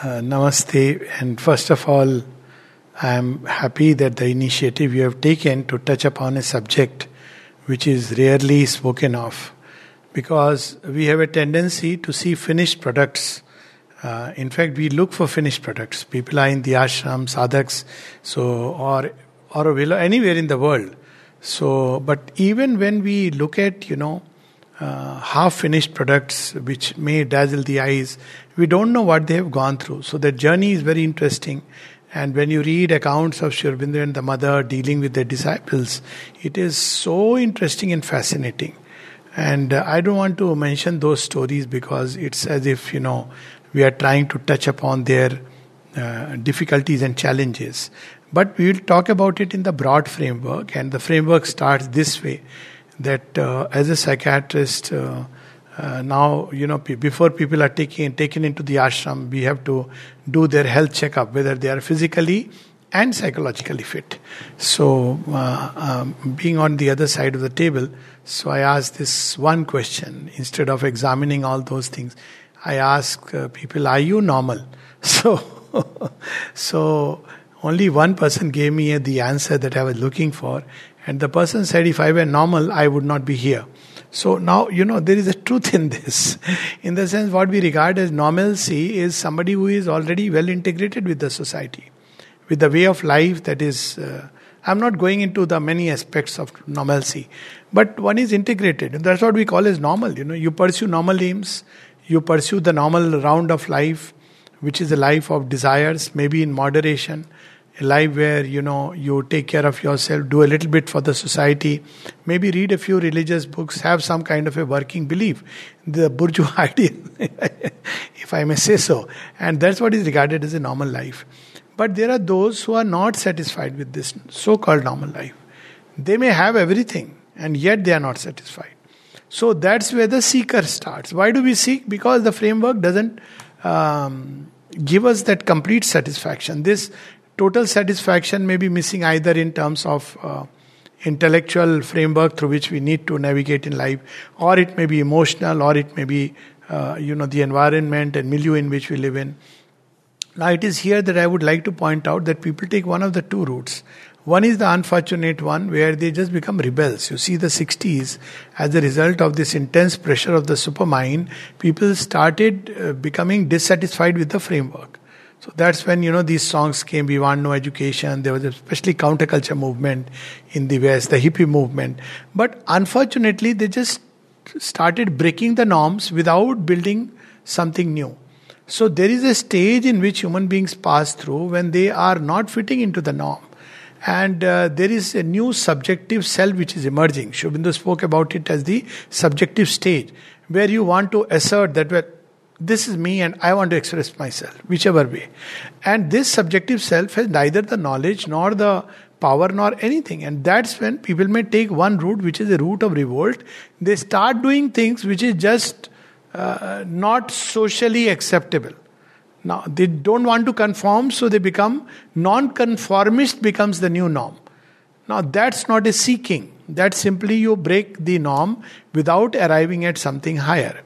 Uh, namaste, and first of all, I am happy that the initiative you have taken to touch upon a subject which is rarely spoken of because we have a tendency to see finished products. Uh, in fact, we look for finished products. People are in the ashram, sadhaks, so or or anywhere in the world. So, but even when we look at you know uh, half finished products which may dazzle the eyes, we don't know what they have gone through. So the journey is very interesting. And when you read accounts of Sri Aurobindo and the mother dealing with their disciples, it is so interesting and fascinating. And uh, I don't want to mention those stories because it's as if, you know, we are trying to touch upon their uh, difficulties and challenges. But we will talk about it in the broad framework, and the framework starts this way that uh, as a psychiatrist, uh, uh, now you know before people are taken taken into the ashram, we have to do their health checkup whether they are physically and psychologically fit. So, uh, um, being on the other side of the table, so I ask this one question instead of examining all those things. I ask uh, people, "Are you normal?" So, so only one person gave me the answer that I was looking for, and the person said, if I were normal, I would not be here. So now, you know, there is a truth in this. In the sense, what we regard as normalcy is somebody who is already well integrated with the society, with the way of life that is. Uh, I'm not going into the many aspects of normalcy, but one is integrated. And that's what we call as normal. You know, you pursue normal aims, you pursue the normal round of life, which is a life of desires, maybe in moderation a life where you know you take care of yourself do a little bit for the society maybe read a few religious books have some kind of a working belief. The bourgeois ideal if i may say so. And that's what is regarded as a normal life. But there are those who are not satisfied with this so called normal life. They may have everything and yet they are not satisfied. So that's where the seeker starts. Why do we seek? Because the framework doesn't um, give us that complete satisfaction. This total satisfaction may be missing either in terms of uh, intellectual framework through which we need to navigate in life, or it may be emotional, or it may be uh, you know the environment and milieu in which we live in. Now, it is here that I would like to point out that people take one of the two routes. One is the unfortunate one where they just become rebels. You see, the 60s, as a result of this intense pressure of the supermind, people started uh, becoming dissatisfied with the framework. So that's when you know these songs came. We want no education. There was especially counterculture movement in the West, the hippie movement. But unfortunately, they just started breaking the norms without building something new. So there is a stage in which human beings pass through when they are not fitting into the norm. And uh, there is a new subjective self which is emerging. Sri Aurobindo spoke about it as the subjective stage, where you want to assert that well, this is me and I want to express myself, whichever way. And this subjective self has neither the knowledge nor the power nor anything. And that's when people may take one route, which is a route of revolt. They start doing things which is just uh, not socially acceptable. Now, they don't want to conform, so they become non conformist, becomes the new norm. Now, that's not a seeking. That's simply you break the norm without arriving at something higher.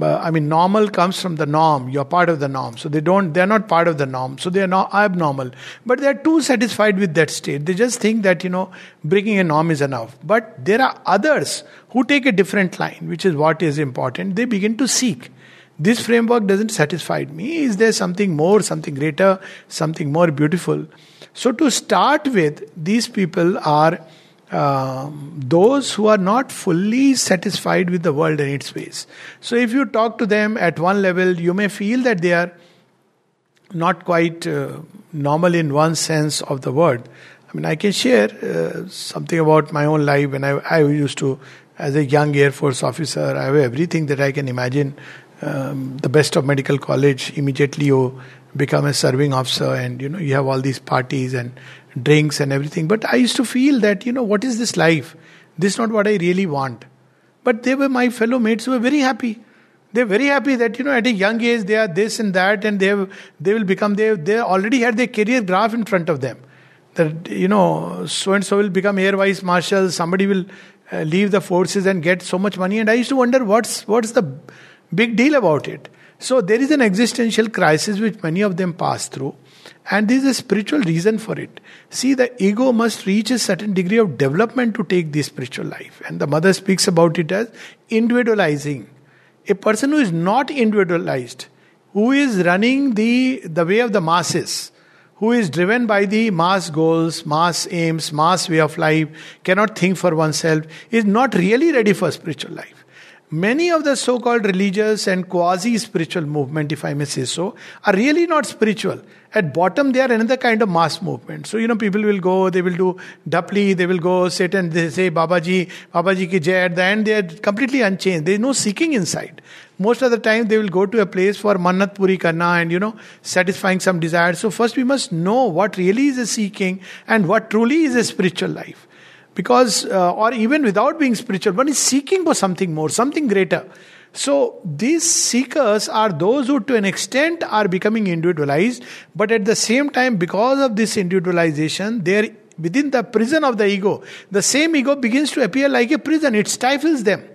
I mean, normal comes from the norm. You're part of the norm. So they don't, they're not part of the norm. So they are not abnormal. But they're too satisfied with that state. They just think that, you know, breaking a norm is enough. But there are others who take a different line, which is what is important. They begin to seek. This framework doesn't satisfy me. Is there something more, something greater, something more beautiful? So to start with, these people are um, those who are not fully satisfied with the world and its ways. So, if you talk to them at one level, you may feel that they are not quite uh, normal in one sense of the word. I mean, I can share uh, something about my own life when I, I used to, as a young Air Force officer, I have everything that I can imagine. Um, the best of medical college, immediately you become a serving officer, and you know you have all these parties and drinks and everything. But I used to feel that, you know, what is this life? This is not what I really want. But they were my fellow mates who were very happy. They're very happy that, you know, at a young age they are this and that and they have, they will become, they, they already had their career graph in front of them. That, you know, so and so will become air vice marshal, somebody will uh, leave the forces and get so much money. And I used to wonder what's, what's the big deal about it. So there is an existential crisis which many of them pass through, and there is a spiritual reason for it. See, the ego must reach a certain degree of development to take this spiritual life, and the mother speaks about it as individualizing. A person who is not individualized, who is running the, the way of the masses, who is driven by the mass goals, mass aims, mass way of life, cannot think for oneself, is not really ready for spiritual life. Many of the so called religious and quasi spiritual movement, if I may say so, are really not spiritual. At bottom, they are another kind of mass movement. So, you know, people will go, they will do dapli, they will go sit and they say Babaji, Babaji ki jai. At the end, they are completely unchanged. There is no seeking inside. Most of the time, they will go to a place for mannat puri karna and, you know, satisfying some desire. So, first we must know what really is a seeking and what truly is a spiritual life because uh, or even without being spiritual one is seeking for something more something greater so these seekers are those who to an extent are becoming individualized but at the same time because of this individualization they're within the prison of the ego the same ego begins to appear like a prison it stifles them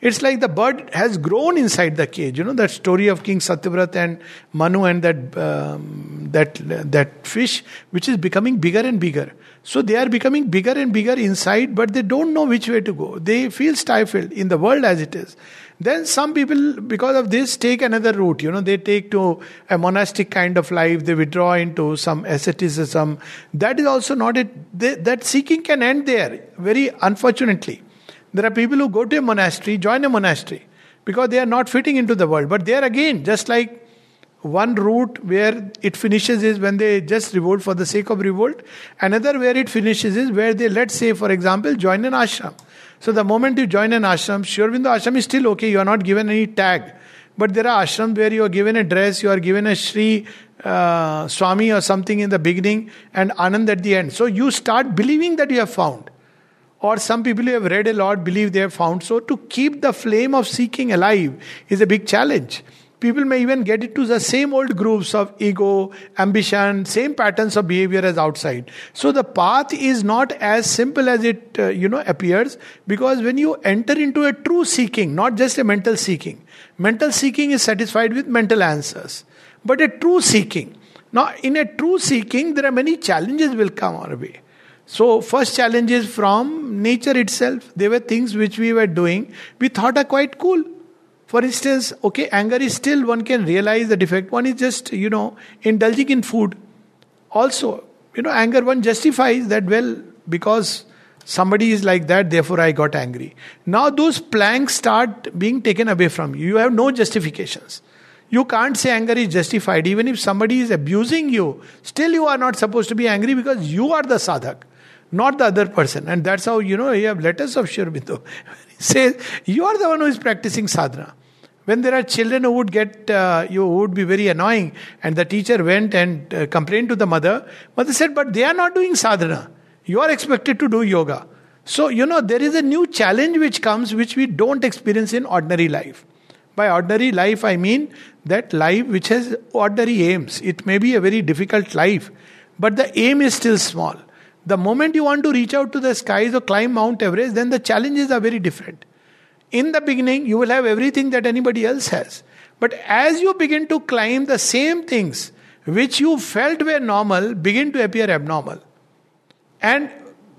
it's like the bird has grown inside the cage. You know that story of King Satyavrat and Manu and that um, that that fish, which is becoming bigger and bigger. So they are becoming bigger and bigger inside, but they don't know which way to go. They feel stifled in the world as it is. Then some people, because of this, take another route. You know, they take to a monastic kind of life. They withdraw into some asceticism. That is also not it. That seeking can end there. Very unfortunately. There are people who go to a monastery, join a monastery, because they are not fitting into the world. But there again, just like one route where it finishes is when they just revolt for the sake of revolt. Another where it finishes is where they, let's say, for example, join an ashram. So the moment you join an ashram, Sri Aurobindo ashram is still okay, you are not given any tag. But there are ashrams where you are given a dress, you are given a Sri uh, Swami or something in the beginning and Anand at the end. So you start believing that you have found. Or some people who have read a lot believe they have found. So to keep the flame of seeking alive is a big challenge. People may even get into the same old grooves of ego, ambition, same patterns of behavior as outside. So the path is not as simple as it uh, you know appears because when you enter into a true seeking, not just a mental seeking. Mental seeking is satisfied with mental answers, but a true seeking. Now, in a true seeking, there are many challenges will come our way. So, first challenge is from nature itself. There were things which we were doing, we thought are quite cool. For instance, okay, anger is still, one can realize the defect. One is just, you know, indulging in food. Also, you know, anger, one justifies that, well, because somebody is like that, therefore I got angry. Now, those planks start being taken away from you. You have no justifications. You can't say anger is justified. Even if somebody is abusing you, still you are not supposed to be angry because you are the sadhak not the other person. And that's how, you know, you have letters of he says, you are the one who is practicing sadhana. When there are children who would get, uh, you would be very annoying, and the teacher went and uh, complained to the mother, mother said, but they are not doing sadhana. You are expected to do yoga. So, you know, there is a new challenge which comes which we don't experience in ordinary life. By ordinary life, I mean that life which has ordinary aims. It may be a very difficult life, but the aim is still small. The moment you want to reach out to the skies or climb Mount Everest, then the challenges are very different. In the beginning, you will have everything that anybody else has. But as you begin to climb, the same things which you felt were normal begin to appear abnormal. And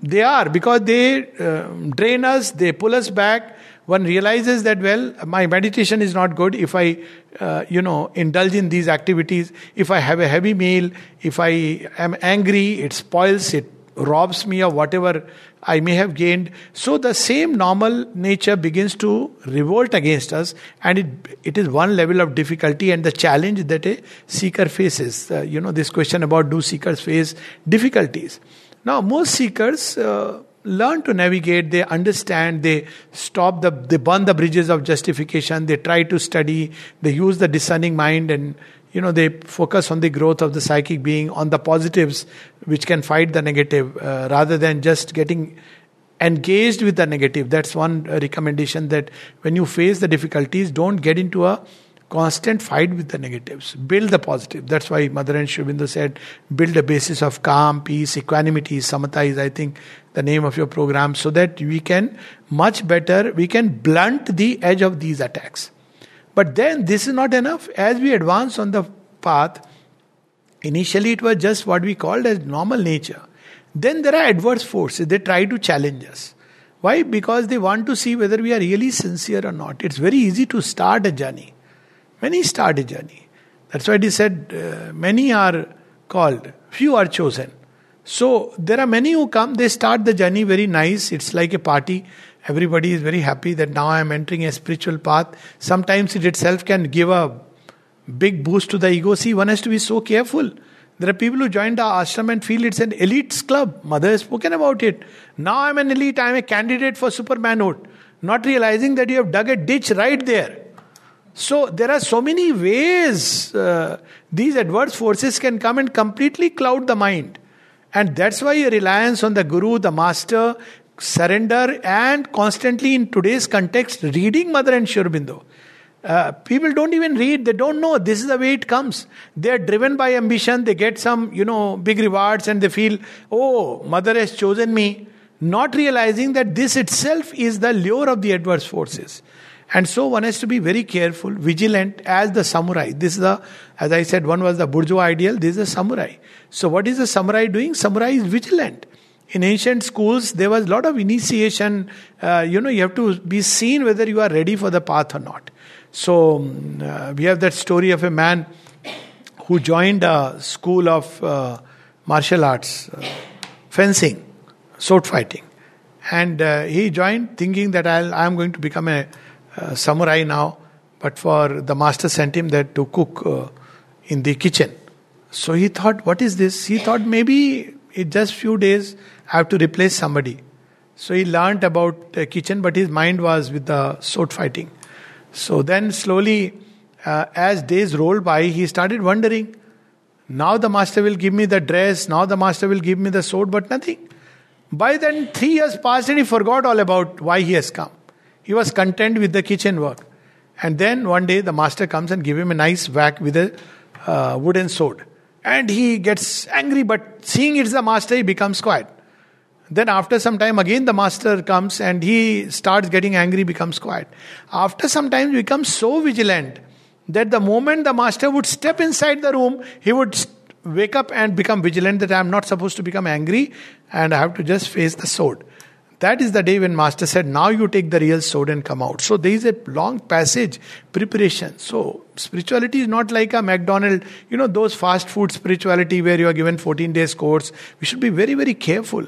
they are because they uh, drain us, they pull us back. One realizes that, well, my meditation is not good if I, uh, you know, indulge in these activities. If I have a heavy meal, if I am angry, it spoils, it robs me of whatever I may have gained. So the same normal nature begins to revolt against us, and it, it is one level of difficulty and the challenge that a seeker faces. Uh, you know, this question about do seekers face difficulties? Now, most seekers uh, learn to navigate, they understand, they stop the, they burn the bridges of justification, they try to study, they use the discerning mind and you know they focus on the growth of the psychic being on the positives which can fight the negative uh, rather than just getting engaged with the negative. That's one recommendation that when you face the difficulties don't get into a constant fight with the negatives. Build the positive. That's why mother and Sri Aurobindo said build a basis of calm peace equanimity. Samatha is i think the name of your program so that we can much better we can blunt the edge of these attacks But then this is not enough. As we advance on the path, initially it was just what we called as normal nature. Then there are adverse forces, they try to challenge us. Why? Because they want to see whether we are really sincere or not. It's very easy to start a journey. Many start a journey. That's why he said, uh, many are called, few are chosen. So there are many who come, they start the journey very nice. It's like a party. Everybody is very happy that now I am entering a spiritual path. Sometimes it itself can give a big boost to the ego. See, one has to be so careful. There are people who join the ashram and feel it's an elite's club. Mother has spoken about it. Now I'm an elite, I'm a candidate for supermanhood. Not realizing that you have dug a ditch right there. So there are so many ways uh, these adverse forces can come and completely cloud the mind. And that's why a reliance on the Guru, the Master, surrender, and constantly in today's context, reading Mother and Sri Aurobindo. Uh, people don't even read, they don't know. This is the way it comes. They are driven by ambition, they get some, you know, big rewards, and they feel, oh, Mother has chosen me. Not realizing that this itself is the lure of the adverse forces. And so one has to be very careful, vigilant as the samurai. This is the, as I said, one was the bourgeois ideal, this is a samurai. So what is the samurai doing? Samurai is vigilant. In ancient schools, there was a lot of initiation. Uh, you know, you have to be seen whether you are ready for the path or not. So mm, uh, we have that story of a man who joined a school of uh, martial arts, uh, fencing, sword fighting. And uh, he joined thinking that i am going to become a uh, samurai now, but for the master sent him there to cook in the kitchen. So he thought, what is this? He thought maybe in just few days I have to replace somebody. So he learned about the kitchen, but his mind was with the sword fighting. So then slowly, uh, as days rolled by, he started wondering. Now the master will give me the dress, now the master will give me the sword, but nothing. By then, three years passed and he forgot all about why he has come. He was content with the kitchen work. And then one day the master comes and give him a nice whack with a uh, wooden sword. And he gets angry, but seeing it's the master, he becomes quiet. Then after some time again the master comes and he starts getting angry, becomes quiet. After some time he becomes so vigilant that the moment the master would step inside the room, he would wake up and become vigilant that I am not supposed to become angry and I have to just face the sword. That is the day when Master said, Now you take the real sword and come out. So there is a long passage, preparation. So spirituality is not like a McDonald, you know, those fast food spirituality where you are given 14 days course. We should be very, very careful.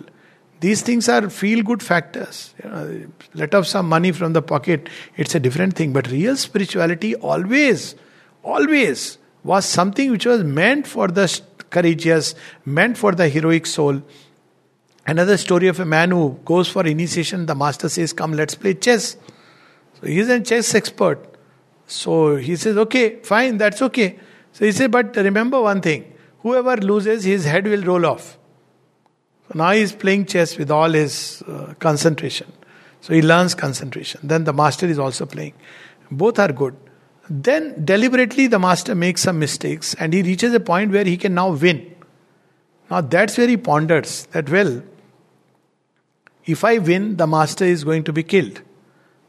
These things are feel good factors. You know, let off some money from the pocket, it's a different thing. But real spirituality always, always was something which was meant for the courageous, meant for the heroic soul Another story of a man who goes for initiation, the master says, Come, let's play chess. So he's a chess expert. So he says, Okay, fine, that's okay. So he says, But remember one thing whoever loses, his head will roll off. So now he's playing chess with all his uh, concentration. So he learns concentration. Then the master is also playing. Both are good. Then deliberately the master makes some mistakes and he reaches a point where he can now win. Now that's where he ponders that, well, if I win, the master is going to be killed.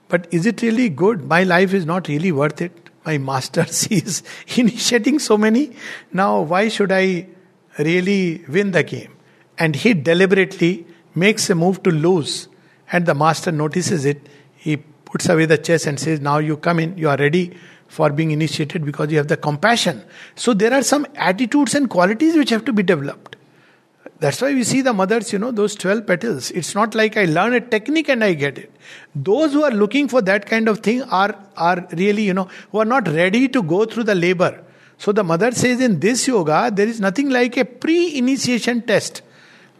But is it really good? My life is not really worth it. My master is initiating so many. Now, why should I really win the game? And he deliberately makes a move to lose. And the master notices it. He puts away the chess and says, Now you come in, you are ready for being initiated because you have the compassion. So there are some attitudes and qualities which have to be developed. That's why we see the mothers, you know, those 12 petals. It's not like I learn a technique and I get it. Those who are looking for that kind of thing are, are really, you know, who are not ready to go through the labor. So the mother says in this yoga, there is nothing like a pre initiation test.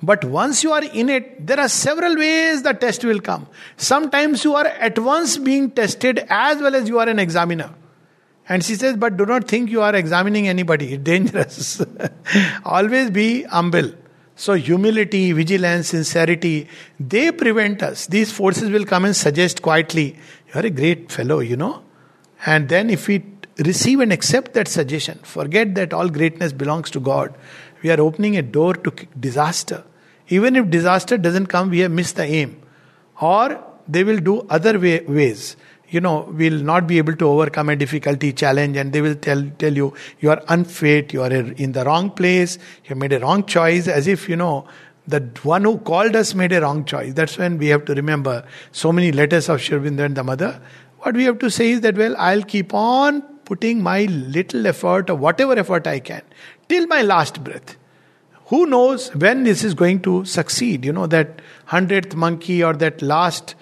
But once you are in it, there are several ways the test will come. Sometimes you are at once being tested as well as you are an examiner. And she says, but do not think you are examining anybody. It's dangerous. Always be humble. So, humility, vigilance, sincerity, they prevent us. These forces will come and suggest quietly, You are a great fellow, you know. And then, if we receive and accept that suggestion, forget that all greatness belongs to God, we are opening a door to disaster. Even if disaster doesn't come, we have missed the aim. Or they will do other way, ways. You know, will not be able to overcome a difficulty, challenge, and they will tell, tell you, you are unfit, you are in the wrong place, you made a wrong choice, as if, you know, the one who called us made a wrong choice. That's when we have to remember so many letters of Sri Aurobindo and the mother. What we have to say is that, well, I'll keep on putting my little effort or whatever effort I can till my last breath. Who knows when this is going to succeed? You know, that hundredth monkey or that last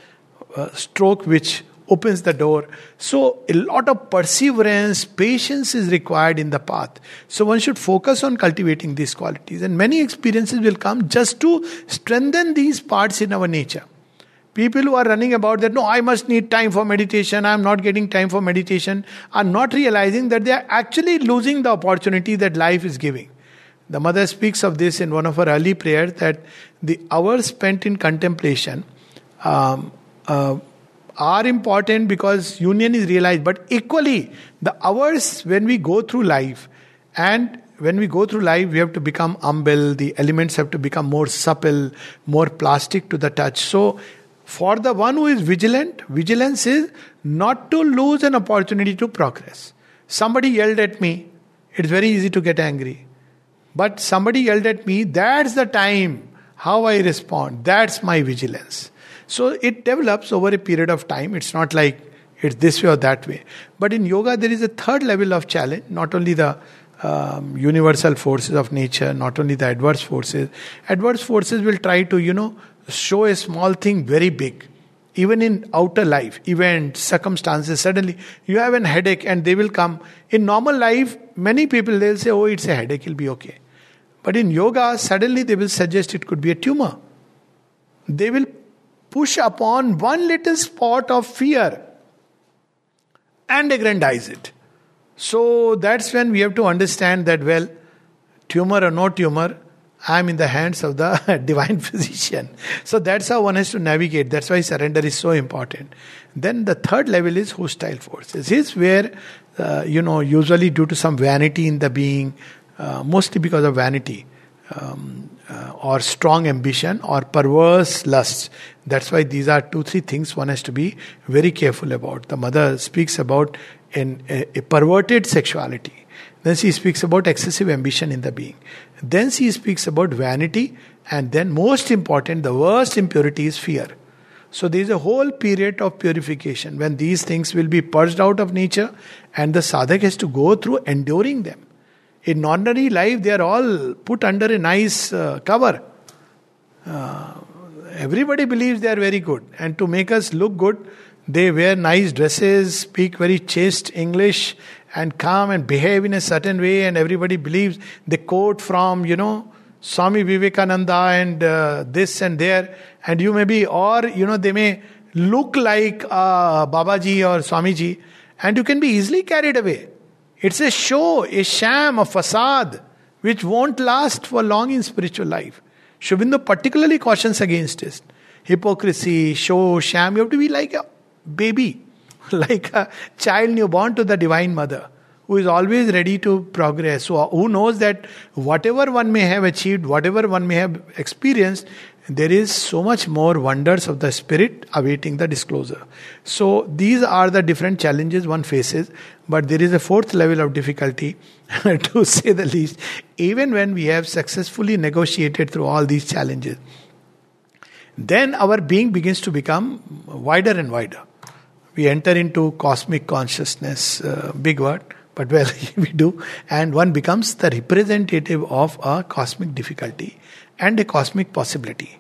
uh, stroke which opens the door. So, a lot of perseverance, patience is required in the path. So, one should focus on cultivating these qualities, and many experiences will come just to strengthen these parts in our nature. People who are running about that, no, I must need time for meditation, I'm not getting time for meditation, are not realizing that they are actually losing the opportunity that life is giving. The mother speaks of this in one of her early prayers that the hours spent in contemplation um, uh, are important because union is realized, but equally, the hours when we go through life and when we go through life, we have to become humble, the elements have to become more supple, more plastic to the touch. So, for the one who is vigilant, vigilance is not to lose an opportunity to progress. Somebody yelled at me, it's very easy to get angry. But somebody yelled at me, that's the time how I respond. That's my vigilance. So it develops over a period of time. It's not like it's this way or that way. But in yoga, there is a third level of challenge, not only the um, universal forces of nature, not only the adverse forces. Adverse forces will try to, you know, show a small thing very big. Even in outer life, events, circumstances, suddenly you have an headache and they will come. In normal life, many people they'll say, Oh, it's a headache, it'll be okay. But in yoga, suddenly they will suggest it could be a tumor. They will push upon one little spot of fear and aggrandize it. So that's when we have to understand that, well, tumor or no tumor, I am in the hands of the divine physician. So that's how one has to navigate. That's why surrender is so important. Then the third level is hostile forces. This is where, uh, you know, usually due to some vanity in the being, uh, mostly because of vanity, um, uh, or strong ambition or perverse lusts. That's why these are two, three things one has to be very careful about. The mother speaks about an, a, a perverted sexuality. Then she speaks about excessive ambition in the being. Then she speaks about vanity, and then, most important, the worst impurity is fear. So, there is a whole period of purification when these things will be purged out of nature, and the sadhak has to go through enduring them. In ordinary life, they are all put under a nice uh, cover. Uh, everybody believes they are very good. And to make us look good, they wear nice dresses, speak very chaste English, and come and behave in a certain way. And everybody believes they quote from, you know, Swami Vivekananda and uh, this and there. And you may be, or, you know, they may look like uh, Babaji or Swamiji, and you can be easily carried away. It's a show, a sham, a facade, which won't last for long in spiritual life. Sri Aurobindo particularly cautions against it. Hypocrisy, show, sham, you have to be like a baby, like a child newborn to the Divine Mother, who is always ready to progress. So, who knows that whatever one may have achieved, whatever one may have experienced, there is so much more wonders of the spirit awaiting the disclosure. So these are the different challenges one faces, but there is a fourth level of difficulty, to say the least, even when we have successfully negotiated through all these challenges. Then our being begins to become wider and wider. We enter into cosmic consciousness, uh, big word, but well, we do, and one becomes the representative of a cosmic difficulty and a cosmic possibility.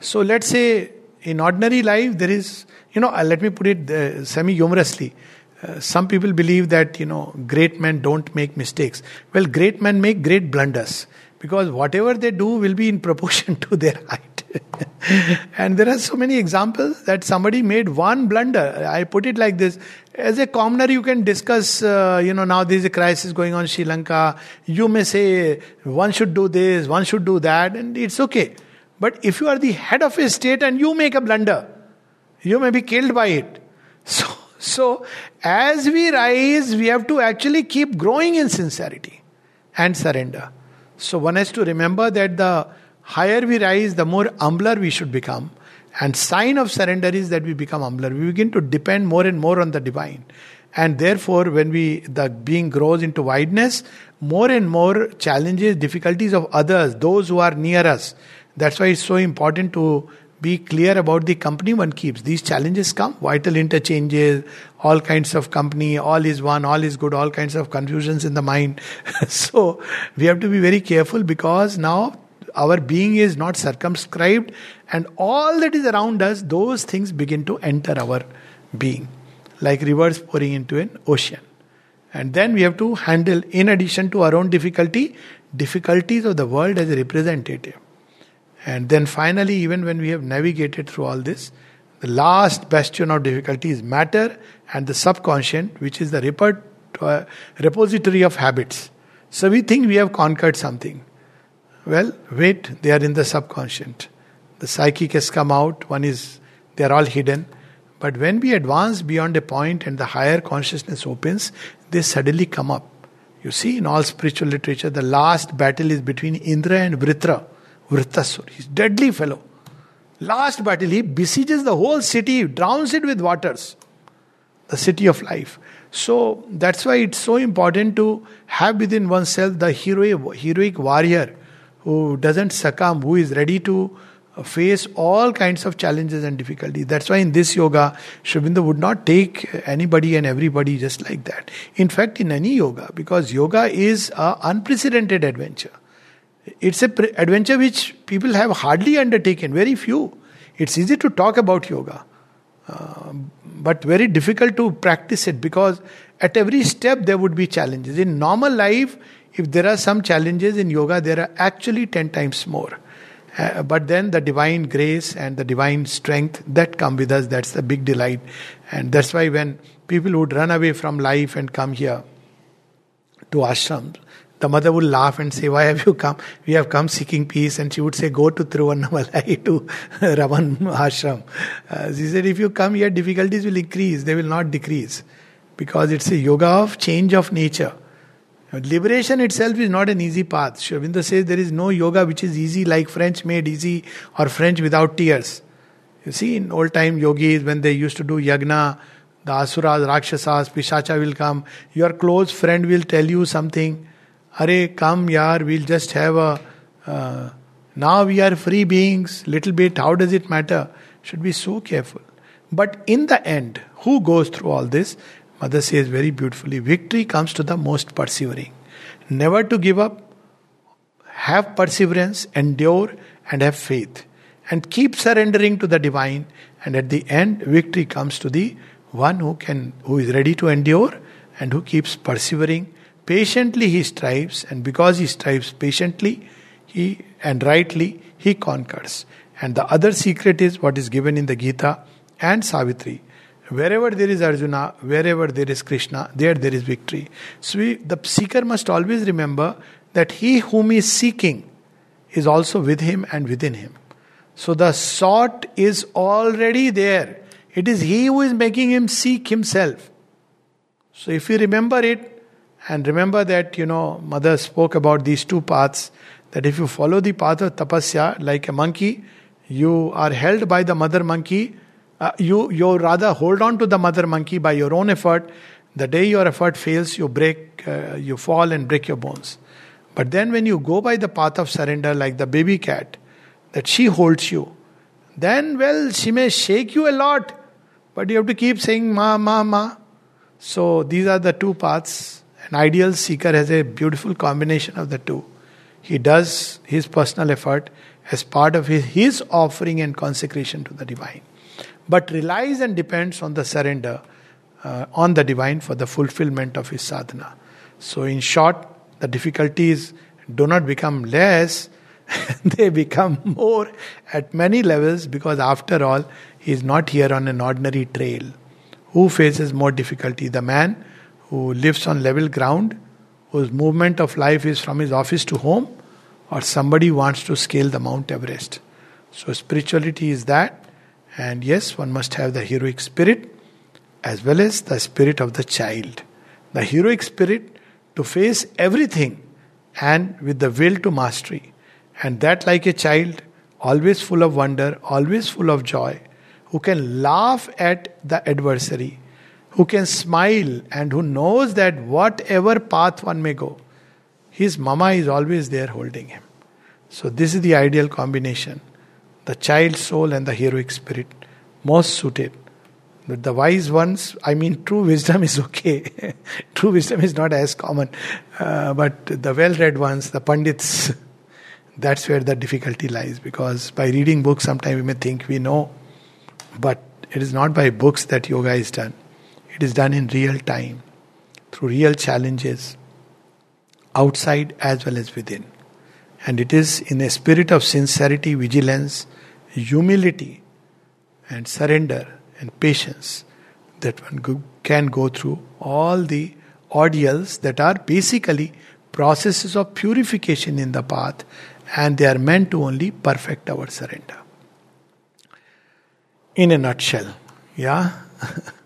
So let's say in ordinary life there is, you know, uh, let me put it uh, semi humorously. Uh, some people believe that you know great men don't make mistakes. Well, great men make great blunders because whatever they do will be in proportion to their height. and there are so many examples that somebody made one blunder. I put it like this: as a commoner, you can discuss. Uh, you know, now there is a crisis going on Sri Lanka. You may say one should do this, one should do that, and it's okay. But if you are the head of a state and you make a blunder, you may be killed by it. So, so as we rise, we have to actually keep growing in sincerity and surrender. So one has to remember that the higher we rise, the more humbler we should become. And sign of surrender is that we become humbler. We begin to depend more and more on the divine. And therefore, when we the being grows into wideness, more and more challenges, difficulties of others, those who are near us. That's why it's so important to be clear about the company one keeps. These challenges come, vital interchanges, all kinds of company, all is one, all is good, all kinds of confusions in the mind. so we have to be very careful because now our being is not circumscribed and all that is around us, those things begin to enter our being, like rivers pouring into an ocean. And then we have to handle, in addition to our own difficulty, difficulties of the world as a representative. And then finally, even when we have navigated through all this, the last bastion of difficulty is matter and the subconscious, which is the uh, repository of habits. So we think we have conquered something. Well, wait, they are in the subconscious. The psychic has come out, one is, they are all hidden. But when we advance beyond a point and the higher consciousness opens, they suddenly come up. You see, in all spiritual literature, the last battle is between Indra and Vritra. Vritrasur. He's deadly fellow. Last battle, he besieges the whole city, drowns it with waters. The city of life. So that's why it's so important to have within oneself the heroic, heroic warrior who doesn't succumb, who is ready to face all kinds of challenges and difficulties. That's why in this yoga, Aurobindo would not take anybody and everybody just like that. In fact, in any yoga, because yoga is an unprecedented adventure. It's an pre- adventure which people have hardly undertaken, very few. It's easy to talk about yoga, uh, but very difficult to practice it because at every step there would be challenges. In normal life, if there are some challenges in yoga, there are actually 10 times more. Uh, but then the divine grace and the divine strength that come with us, that's the big delight. And that's why when people would run away from life and come here to ashrams, the mother would laugh and say, Why have you come? We have come seeking peace. And she would say, Go to Tiruvannamalai to Raman Ashram. Uh, she said, If you come here, difficulties will increase, they will not decrease. Because it's a yoga of change of nature. Liberation itself is not an easy path. Aurobindo says there is no yoga which is easy like French made easy or French without tears. You see, in old time yogis, when they used to do yagna, the asuras, rakshasas, pishacha will come. Your close friend will tell you something Hare, come, yar, we'll just have a. Uh, now we are free beings, little bit, how does it matter? Should be so careful. But in the end, who goes through all this? Mother says very beautifully victory comes to the most persevering. Never to give up, have perseverance, endure, and have faith. And keep surrendering to the divine. And at the end, victory comes to the one who can who is ready to endure and who keeps persevering Patiently he strives, and because he strives patiently he and rightly, he conquers. And the other secret is what is given in the Gita and Savitri. Wherever there is Arjuna, wherever there is Krishna, there there is victory. So we, the seeker must always remember that he whom he is seeking is also with him and within him. So the sought is already there. It is he who is making him seek himself. So if you remember it, and remember that, you know, Mother spoke about these two paths that if you follow the path of tapasya like a monkey, you are held by the mother monkey. Uh, you, you rather hold on to the mother monkey by your own effort. The day your effort fails, you break, uh, you fall and break your bones. But then when you go by the path of surrender, like the baby cat, that she holds you, then, well, she may shake you a lot, but you have to keep saying, Ma, Ma, Ma. So these are the two paths an ideal seeker has a beautiful combination of the two. He does his personal effort as part of his, his offering and consecration to the divine, but relies and depends on the surrender uh, on the divine for the fulfillment of his sadhana. So, in short, the difficulties do not become less, they become more at many levels because, after all, he is not here on an ordinary trail. Who faces more difficulty? The man who lives on level ground, whose movement of life is from his office to home, or somebody wants to scale the Mount Everest. So, spirituality is that, and yes, one must have the heroic spirit as well as the spirit of the child. The heroic spirit to face everything and with the will to mastery. And that, like a child, always full of wonder, always full of joy, who can laugh at the adversary, who can smile, and who knows that whatever path one may go, his mama is always there holding him. So, this is the ideal combination the child soul and the heroic spirit, most suited. But the wise ones, I mean, true wisdom is okay. true wisdom is not as common. Uh, but the well read ones, the Pandits, that's where the difficulty lies. Because by reading books, sometimes we may think we know. But it is not by books that yoga is done, it is done in real time, through real challenges, outside as well as within. And it is in a spirit of sincerity, vigilance, humility, and surrender and patience that one can go through all the ordeals that are basically processes of purification in the path and they are meant to only perfect our surrender. In a nutshell, yeah?